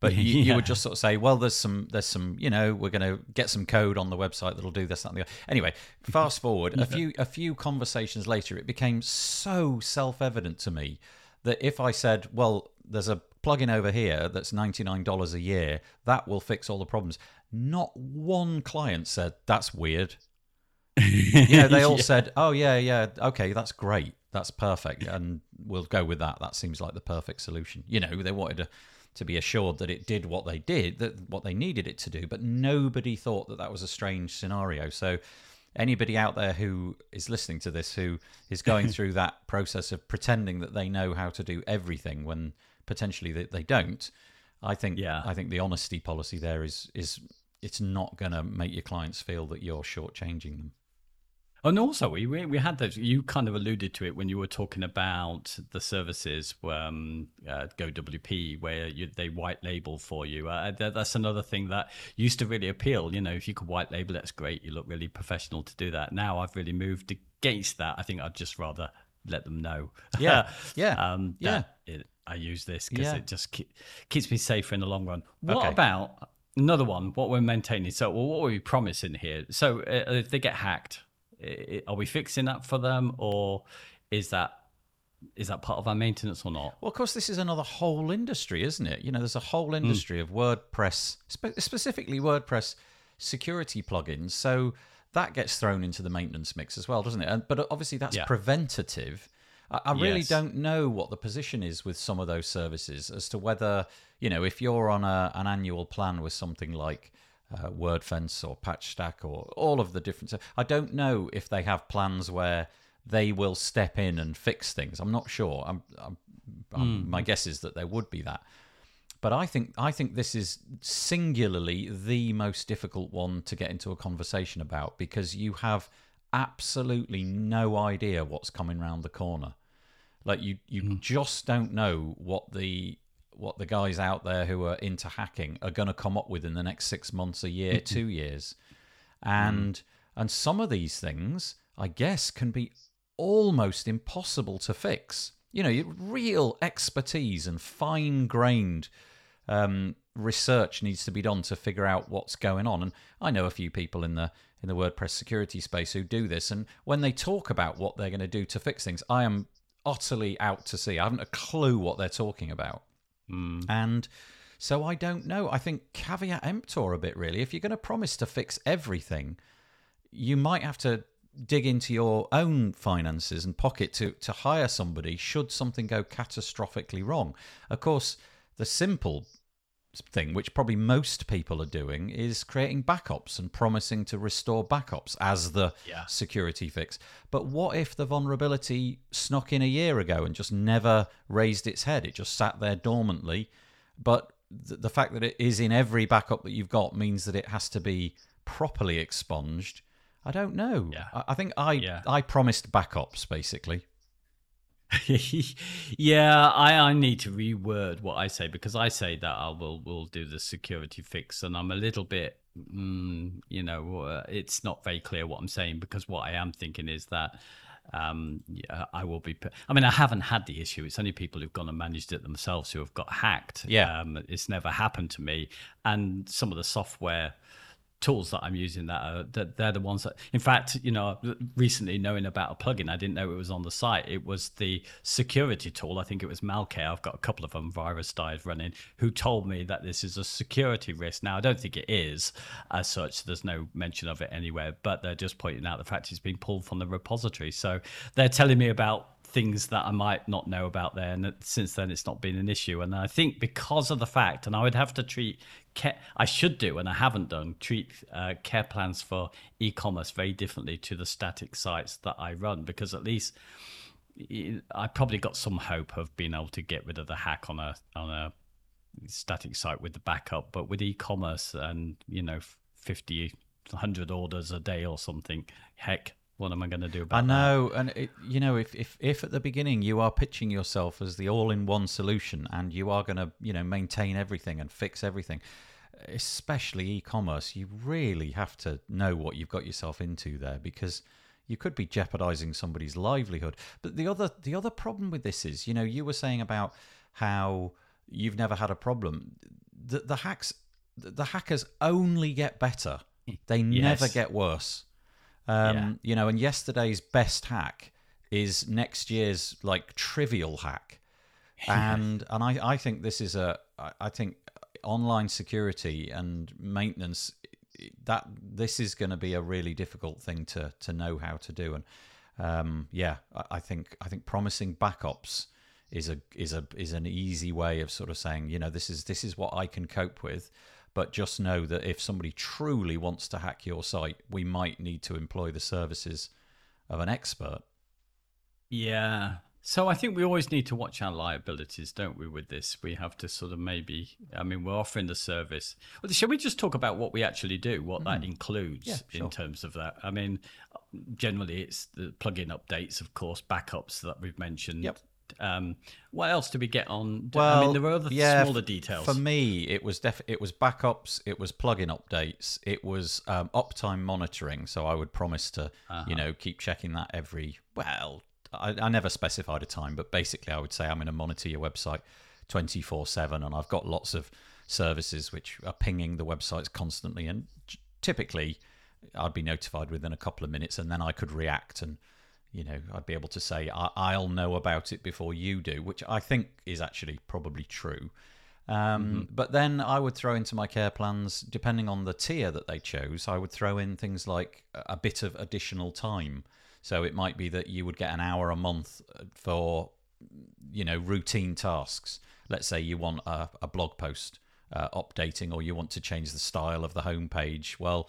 But you, yeah. you, would [laughs] just sort of say, well, there's some, there's some, you know, we're going to get some code on the website that'll do this, that, and the other. Anyway, fast forward yeah. a few, a few conversations later, it became so self-evident to me that if I said, well, there's a plugin over here that's $99 a year, that will fix all the problems. Not one client said that's weird [laughs] know, they all yeah. said, "Oh yeah, yeah, okay, that's great, that's perfect, and we'll go with that. That seems like the perfect solution." You know, they wanted to to be assured that it did what they did, that what they needed it to do, but nobody thought that that was a strange scenario. So anybody out there who is listening to this who is going [laughs] through that process of pretending that they know how to do everything when potentially they, they don't I think Yeah. I think the honesty policy there is is it's not going to make your clients feel that you're shortchanging them. And also, we we we had those. You kind of alluded to it when you were talking about the services, um, uh, GoWP, where you, they white label for you. Uh, that, that's another thing that used to really appeal. You know, if you could white label, that's great. You look really professional to do that. Now I've really moved against that. I think I'd just rather let them know. Yeah, [laughs] yeah, um, yeah. It, I use this because Yeah. it just keep, keeps me safer in the long run. What Okay. about another one? What we're maintaining? So, well, what are we promising here? So, uh, if they get hacked, are we fixing that for them, or is that is that part of our maintenance or not? Well, of course, this is another whole industry, isn't it? You know, there's a whole hmm. industry of WordPress, spe- specifically WordPress security plugins. So that gets thrown into the maintenance mix as well, doesn't it? And, but obviously, that's Yeah. preventative. I, I really Yes. don't know what the position is with some of those services as to whether, you know, if you're on a, an annual plan with something like uh, WordFence or PatchStack or all of the different. I don't know if they have plans where they will step in and fix things. I'm not sure. I'm, I'm, I'm, my guess is that there would be that. But I think I think this is singularly the most difficult one to get into a conversation about because you have absolutely no idea what's coming round the corner. Like you you just don't know what the what the guys out there who are into hacking are going to come up with in the next 6 months, a year, 2 years. And and some of these things I guess can be almost impossible to fix. You know, real expertise and fine-grained um, research needs to be done to figure out what's going on. And I know a few people in the in the WordPress security space who do this. And when they talk about what they're going to do to fix things, I am utterly out to sea. I haven't a clue what they're talking about. Mm. And so I don't know. I think caveat emptor a bit really. If you're going to promise to fix everything, you might have to dig into your own finances and pocket to to hire somebody should something go catastrophically wrong. Of course, the simple thing which probably most people are doing is creating backups and promising to restore backups as the Yeah. security fix. But what if the vulnerability snuck in a year ago and just never raised its head? It just sat there dormantly. But th- the fact that it is in every backup that you've got means that it has to be properly expunged. I don't know. Yeah. I, I think I Yeah. I promised backups basically. [laughs] yeah, I, I need to reword what I say because I say that I will will do the security fix, and I'm a little bit, mm, you know, uh, it's not very clear what I'm saying because what I am thinking is that. Um, yeah, I will be. I mean, I haven't had the issue. It's only people who've gone and managed it themselves who have got hacked. Yeah. um, it's never happened to me. And some of the software tools that I'm using that are that they're the ones that in fact you know recently knowing about a plugin I didn't know it was on the site. It was the security tool. I think it was Malcare. I've got a couple of them Virusdie running who told me that this is a security risk. Now I don't think it is as such. There's no mention of it anywhere but they're just pointing out the fact it's been pulled from the repository. So they're telling me about things that I might not know about there. And since then, it's not been an issue. And I think because of the fact, and I would have to treat, care, I should do, and I haven't done, treat uh, care plans for e commerce very differently to the static sites that I run, because at least. I probably got some hope of being able to get rid of the hack on a on a static site with the backup, but with e-commerce and you know 50, 100 orders a day or something, heck, what am I going to do about I that? know, and it, you know, if, if if at the beginning you are pitching yourself as the all-in-one solution, and you are going to, you know, maintain everything and fix everything, especially e-commerce, you really have to know what you've got yourself into there because you could be jeopardizing somebody's livelihood. But the other the other problem with this is, you know, you were saying about how you've never had a problem. The, the hacks, the hackers only get better. [laughs] They never get worse. Um, Yeah. You know, and yesterday's best hack is next year's like trivial hack, [laughs] and and I I think this is a I think online security and maintenance that this is going to be a really difficult thing to to know how to do. And um, yeah I, I think I think promising backups is a is a is an easy way of sort of saying you know this is this is what I can cope with but just know that if somebody truly wants to hack your site we might need to employ the services of an expert Yeah. So I think we always need to watch our liabilities, don't we? With this, we have to sort of maybe. I mean, we're offering the service. Well, shall we just talk about what we actually do, what that includes Hmm. Yeah, sure. in terms of that? I mean, generally it's the plugin updates, of course, backups that we've mentioned. Yep. Um, what else do we get on? Well, I mean, there were other yeah, smaller details. For me, it was def- it was backups, it was plugin updates, it was um, uptime monitoring. So I would promise to, Uh-huh. you know, keep checking that every. Well, I, I never specified a time, but basically, I would say I'm going to monitor your website 24 seven, and I've got lots of services which are pinging the websites constantly, and typically, I'd be notified within a couple of minutes, and then I could react and you know i'd be able to say I- i'll know about it before you do which i think is actually probably true. Um, but then i would throw into my care plans depending on the tier that they chose i would throw in things like a bit of additional time. So it might be that you would get an hour a month uh, for you know routine tasks. Let's say you want a, a blog post uh, updating or you want to change the style of the homepage. Well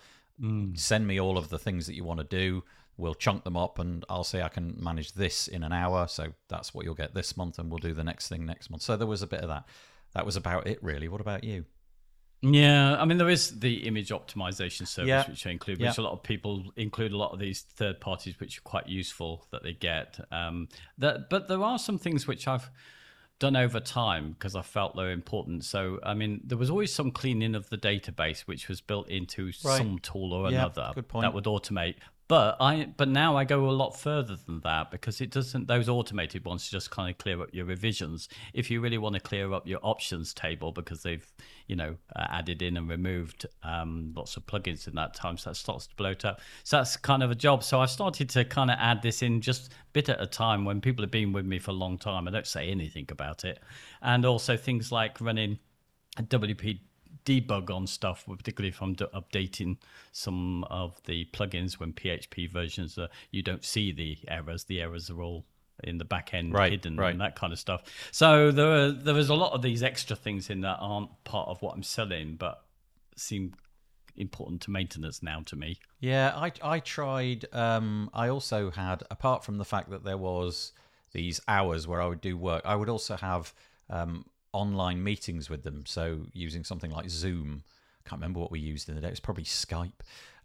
send me all of the things that you want to do we'll chunk them up and i'll say i can manage this in an hour so that's what you'll get this month and we'll do the next thing next month so there was a bit of that that was about it really what about you Yeah, I mean there is the image optimization service Yeah. which I include, Yeah. which a lot of people include a lot of these third parties, which are quite useful that they get. Um, that, but there are some things which I've done over time because I felt they're important. So I mean, there was always some cleaning of the database which was built into Right. some tool or Yeah, another good point. that would automate. But I but now I go a lot further than that because it doesn't those automated ones just kind of clear up your revisions. If you really want to clear up your options table because they've you know uh, added in and removed um, lots of plugins in that time, so that starts to bloat up. So that's kind of a job. So I've started to kind of add this in just bit at a time when people have been with me for a long time. I don't say anything about it, and also things like running a WP debug on stuff, particularly if I'm d- updating some of the plugins when PHP versions are, you don't see the errors. The errors are all in the back end Right, hidden right. and that kind of stuff. So there are, there is a lot of these extra things in that aren't part of what I'm selling, but seem important to maintenance now to me. Yeah, I I tried. Um, I also had, apart from the fact that there was these hours where I would do work, I would also have um, online meetings with them. So using something like Zoom, I can't remember what we used in the day. It was probably Skype.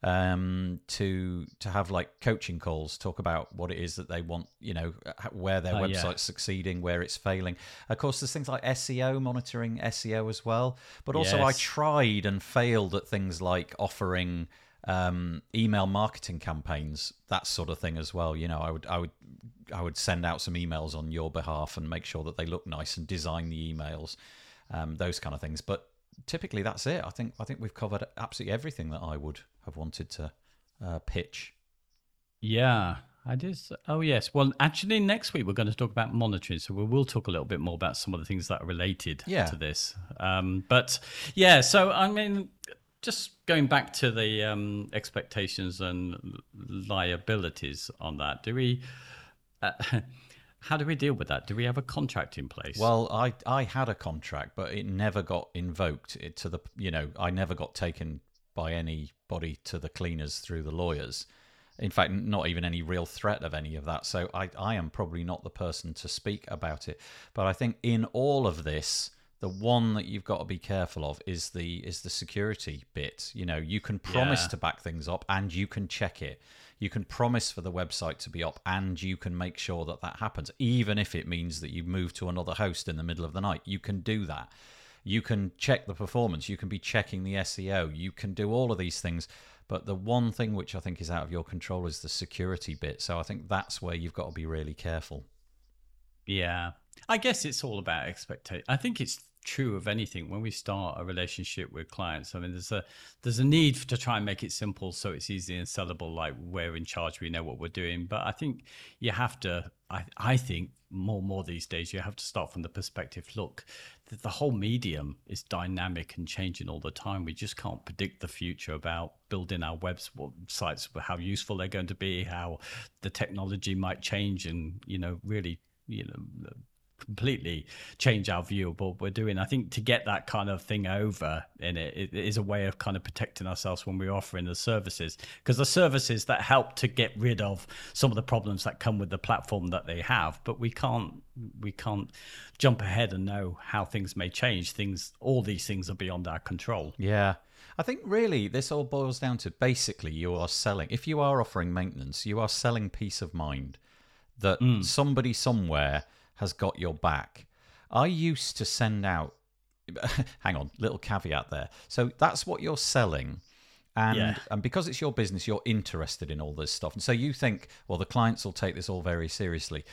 Um, to to have like coaching calls, talk about what it is that they want, you know, where their Oh, yeah. website's succeeding, where it's failing. Of course, there's things like SEO monitoring SEO as well. But also, I tried and failed at things like offering um, email marketing campaigns, that sort of thing as well. You know, I would I would I would send out some emails on your behalf and make sure that they look nice and design the emails, um, those kind of things. But typically, that's it. I think I think we've covered absolutely everything that I would have wanted to uh, pitch. Yeah, I just. Oh yes. Well, actually, next week we're going to talk about monitoring, so we will talk a little bit more about some of the things that are related Yeah. to this. Um, but yeah, so I mean, just going back to the um, expectations and liabilities on that, do we? Uh, [laughs] how do we deal with that? Do we have a contract in place? Well, I I had a contract, but it never got invoked. It to the you know I never got taken by anybody to the cleaners through the lawyers. In fact, not even any real threat of any of that. So I I am probably not the person to speak about it. But I think in all of this, the one that you've got to be careful of is the is the security bit. You know, you can promise Yeah. to back things up and you can check it. You can promise for the website to be up and you can make sure that that happens, even if it means that you move to another host in the middle of the night. You can do that. You can check the performance. You can be checking the SEO. You can do all of these things. But the one thing which I think is out of your control is the security bit. So I think that's where you've got to be really careful. Yeah. I guess it's all about expectation. I think it's true of anything when we start a relationship with clients. I mean, there's a there's a need to try and make it simple so it's easy and sellable. Like we're in charge, we know what we're doing. But I think you have to. I I think more and more these days you have to start from the perspective. Look, the, the whole medium is dynamic and changing all the time. We just can't predict the future about building our websites, how useful they're going to be, how the technology might change, and you know really you know completely change our view of what we're doing. I think to get that kind of thing over in it, it is a way of kind of protecting ourselves when we're offering the services because the services that help to get rid of some of the problems that come with the platform that they have, but we can't we can't jump ahead and know how things may change. Things all these things are beyond our control. Yeah. I think really this all boils down to basically you are selling if you are offering maintenance, you are selling peace of mind that mm. somebody somewhere has got your back. I used to send out, [laughs] hang on, little caveat there. So that's what you're selling. And, yeah. and because it's your business, you're interested in all this stuff. And so you think, well, the clients will take this all very seriously.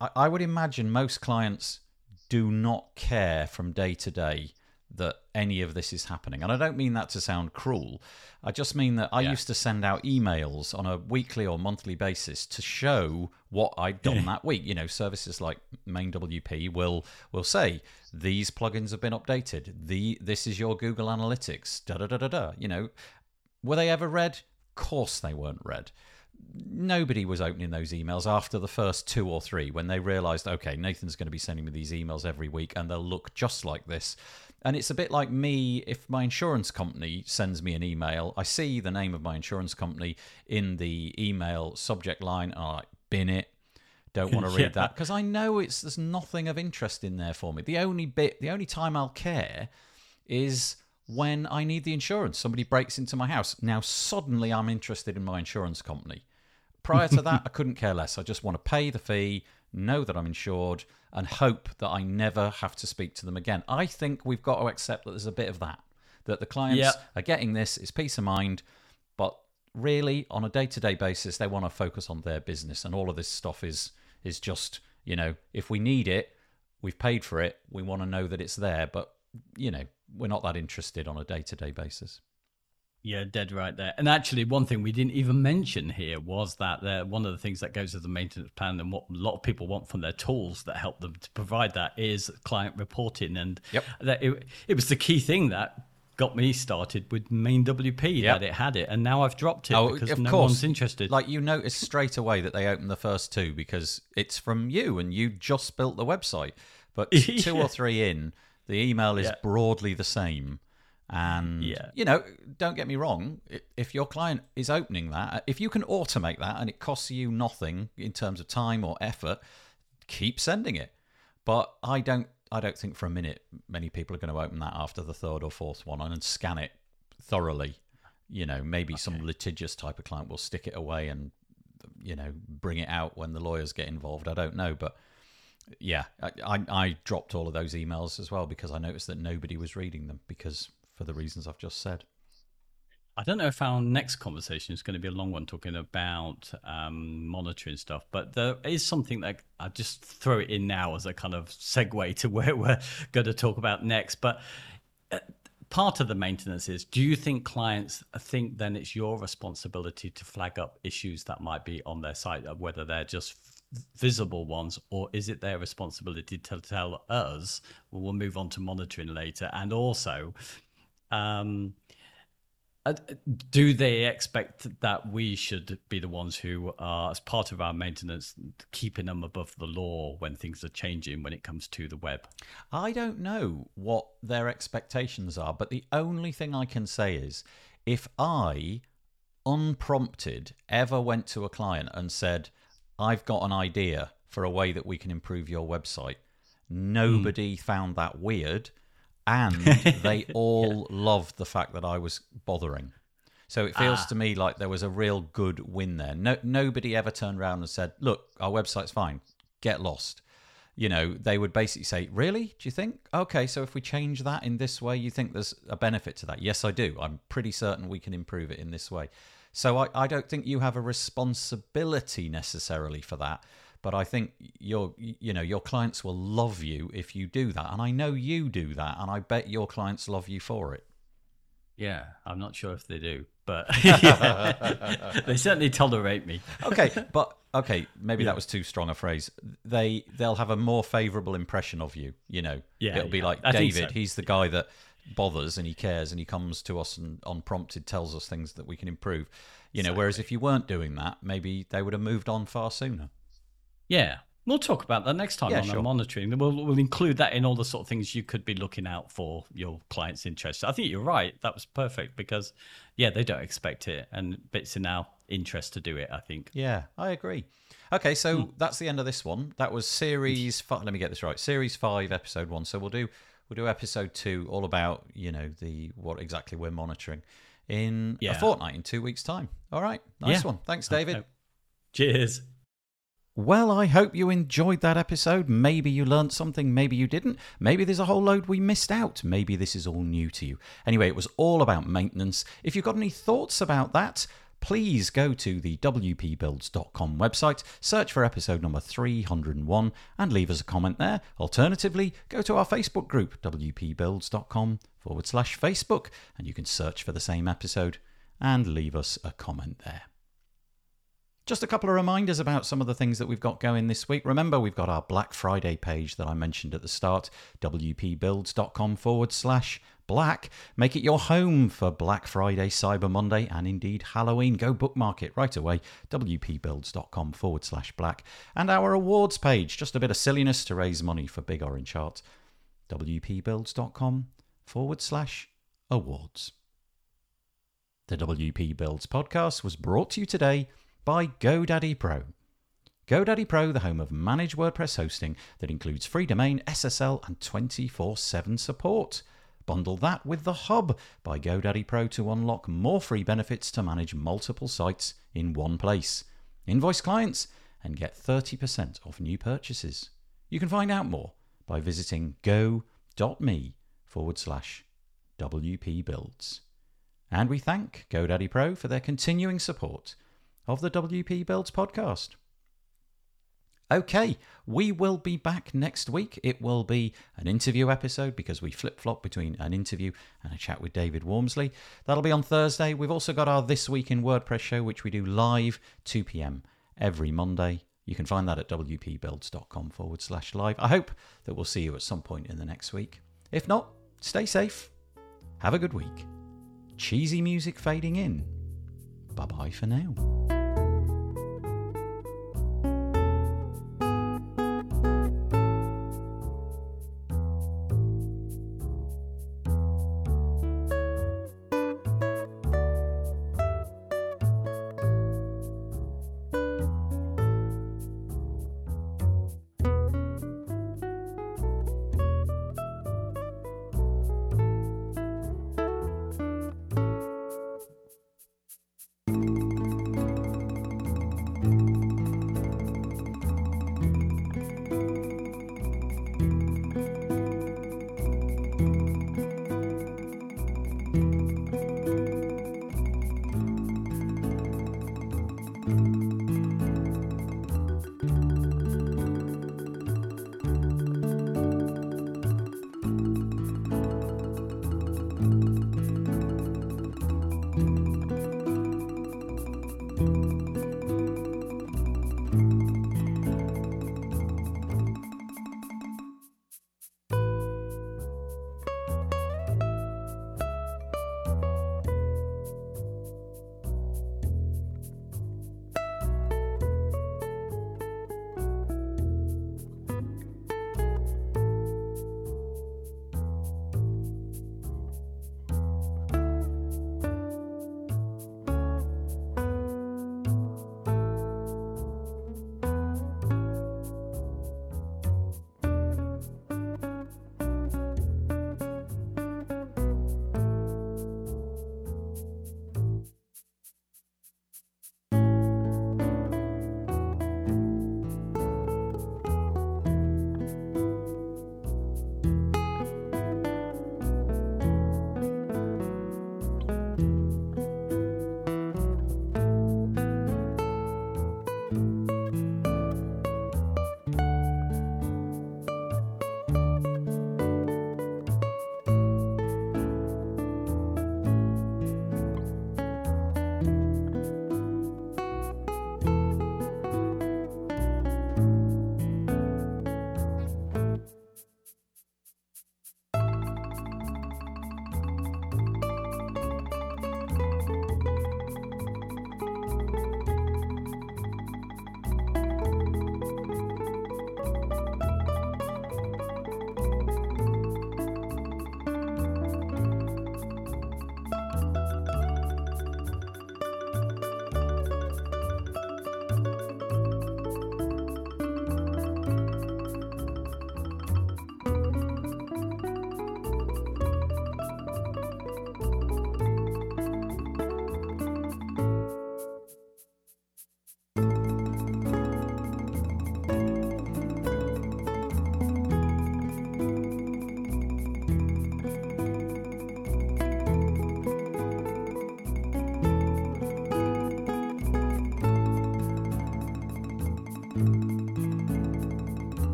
I, I would imagine most clients do not care from day to day that any of this is happening. And I don't mean that to sound cruel. I just mean that I yeah. used to send out emails on a weekly or monthly basis to show what I'd done that week. You know, services like MainWP will will say these plugins have been updated. The this is your Google Analytics. Da da da da da. You know, were they ever read? Of course they weren't read. Nobody was opening those emails after the first two or three when they realized, okay, Nathan's going to be sending me these emails every week and they'll look just like this and it's a bit like me if my insurance company sends me an email, I see the name of my insurance company in the email subject line, and I like, bin it. Don't want to [laughs] read yeah. that because I know it's there's nothing of interest in there for me. The only bit, the only time I'll care is when I need the insurance. Somebody breaks into my house. Now suddenly I'm interested in my insurance company. Prior to that, I couldn't care less. I just want to pay the fee, know that I'm insured, and hope that I never have to speak to them again. I think we've got to accept that there's a bit of that, that the clients yep. are getting this, it's peace of mind, but really on a day to day basis, they want to focus on their business, and all of this stuff is is just you know if we need it, we've paid for it, we want to know that it's there, but you know we're not that interested on a day to day basis. Yeah, dead right there. And actually, one thing we didn't even mention here was that uh, one of the things that goes with the maintenance plan and what a lot of people want from their tools that help them to provide that is client reporting. And yep. that it, it was the key thing that got me started with MainWP yep. that it had it, and now I've dropped it oh, because of no course. one's interested. Like you notice straight away that they opened the first two because it's from you and you just built the website. But yeah. [laughs] two or three in, the email is yeah. broadly the same. And yeah. you know, don't get me wrong. If your client is opening that, uh, if you can automate that and it costs you nothing in terms of time or effort, keep sending it. But I don't. I don't think for a minute many people are going to open that after the third or fourth one and scan it thoroughly. You know, maybe okay. some litigious type of client will stick it away and you know bring it out when the lawyers get involved. I don't know, but yeah, I, I dropped all of those emails as well because I noticed that nobody was reading them because for the reasons I've just said. I don't know if our next conversation is going to be a long one talking about um, monitoring stuff, but there is something that I just throw it in now as a kind of segue to [laughs] where we're going to talk about next. But uh, part of the maintenance is do you think clients think then it's your responsibility to flag up issues that might be on their site, whether they're just visible ones, or is it their responsibility to tell us? Well, we'll move on to monitoring later. And also, um, uh, do they expect that we should be the ones who are, as part of our maintenance, keeping them above the law when things are changing when it comes to the web? I don't know what their expectations are, but the only thing I can say is if I, unprompted, ever went to a client and said, I've got an idea for a way that we can improve your website, nobody mm. found that weird and [laughs] they all yeah. loved the fact that I was bothering. So it feels ah. to me like there was a real good win there. No, nobody ever turned around and said, "Look, our website's fine. Get lost." You know, they would basically say, "Really? Do you think? Okay, so if we change that in this way, you think there's a benefit to that?" Yes, I do. I'm pretty certain we can improve it in this way. So I, I don't think you have a responsibility necessarily for that but I think your you know your clients will love you if you do that, and I know you do that, and I bet your clients love you for it. Yeah, I'm not sure if they do, but [laughs] [laughs] they certainly tolerate me. [laughs] okay, but okay, maybe yeah. that was too strong a phrase. They they'll have a more favourable impression of you. You know, yeah, it'll be yeah. like I David. So. He's the guy that bothers and he cares and he comes to us and unprompted tells us things that we can improve. You know, exactly. whereas if you weren't doing that, maybe they would have moved on far sooner. Yeah, We'll talk about that next time Yeah, on sure. monitoring. We'll, we'll include that in all the sort of things you could be looking out for your clients' interests. I think you're right. That was perfect because, yeah, they don't expect it, and it's in our interest to do it. I think. Yeah, I agree. Okay, so Hmm. that's the end of this one. That was series. Five, let me get this right. Series five, episode one. So we'll do we'll do episode two, all about you know the what exactly we're monitoring in a fortnight in two weeks' time. All right, nice Yeah. one. Thanks, David. Cheers. Well, I hope you enjoyed that episode. Maybe you learnt something, maybe you didn't. Maybe there's a whole load we missed out. Maybe this is all new to you. Anyway, it was all about maintenance. If you've got any thoughts about that, please go to the WPBuilds.com website, search for episode number 301, and leave us a comment there. Alternatively, go to our Facebook group, WPBuilds.com forward slash Facebook, and you can search for the same episode and leave us a comment there. Just a couple of reminders about some of the things that we've got going this week. Remember, we've got our Black Friday page that I mentioned at the start, wpbuilds.com forward slash black. Make it your home for Black Friday, Cyber Monday, and indeed Halloween. Go bookmark it right away, wpbuilds.com forward slash black. And our awards page, just a bit of silliness to raise money for Big Orange Heart, wpbuilds.com forward slash awards. The WP Builds podcast was brought to you today by GoDaddy Pro. GoDaddy Pro, the home of managed WordPress hosting that includes free domain, SSL, and 24 7 support. Bundle that with the Hub by GoDaddy Pro to unlock more free benefits to manage multiple sites in one place. Invoice clients and get 30% off new purchases. You can find out more by visiting go.me forward slash WP Builds. And we thank GoDaddy Pro for their continuing support of the WP Builds podcast. Okay, we will be back next week. It will be an interview episode because we flip flop between an interview and a chat with David Waumsley. That'll be on Thursday. We've also got our This Week in WordPress show, which we do live 2 p.m. every Monday. You can find that at wpbuilds.com forward slash live. I hope that we'll see you at some point in the next week. If not, stay safe. Have a good week. Cheesy music fading in. Bye bye for now.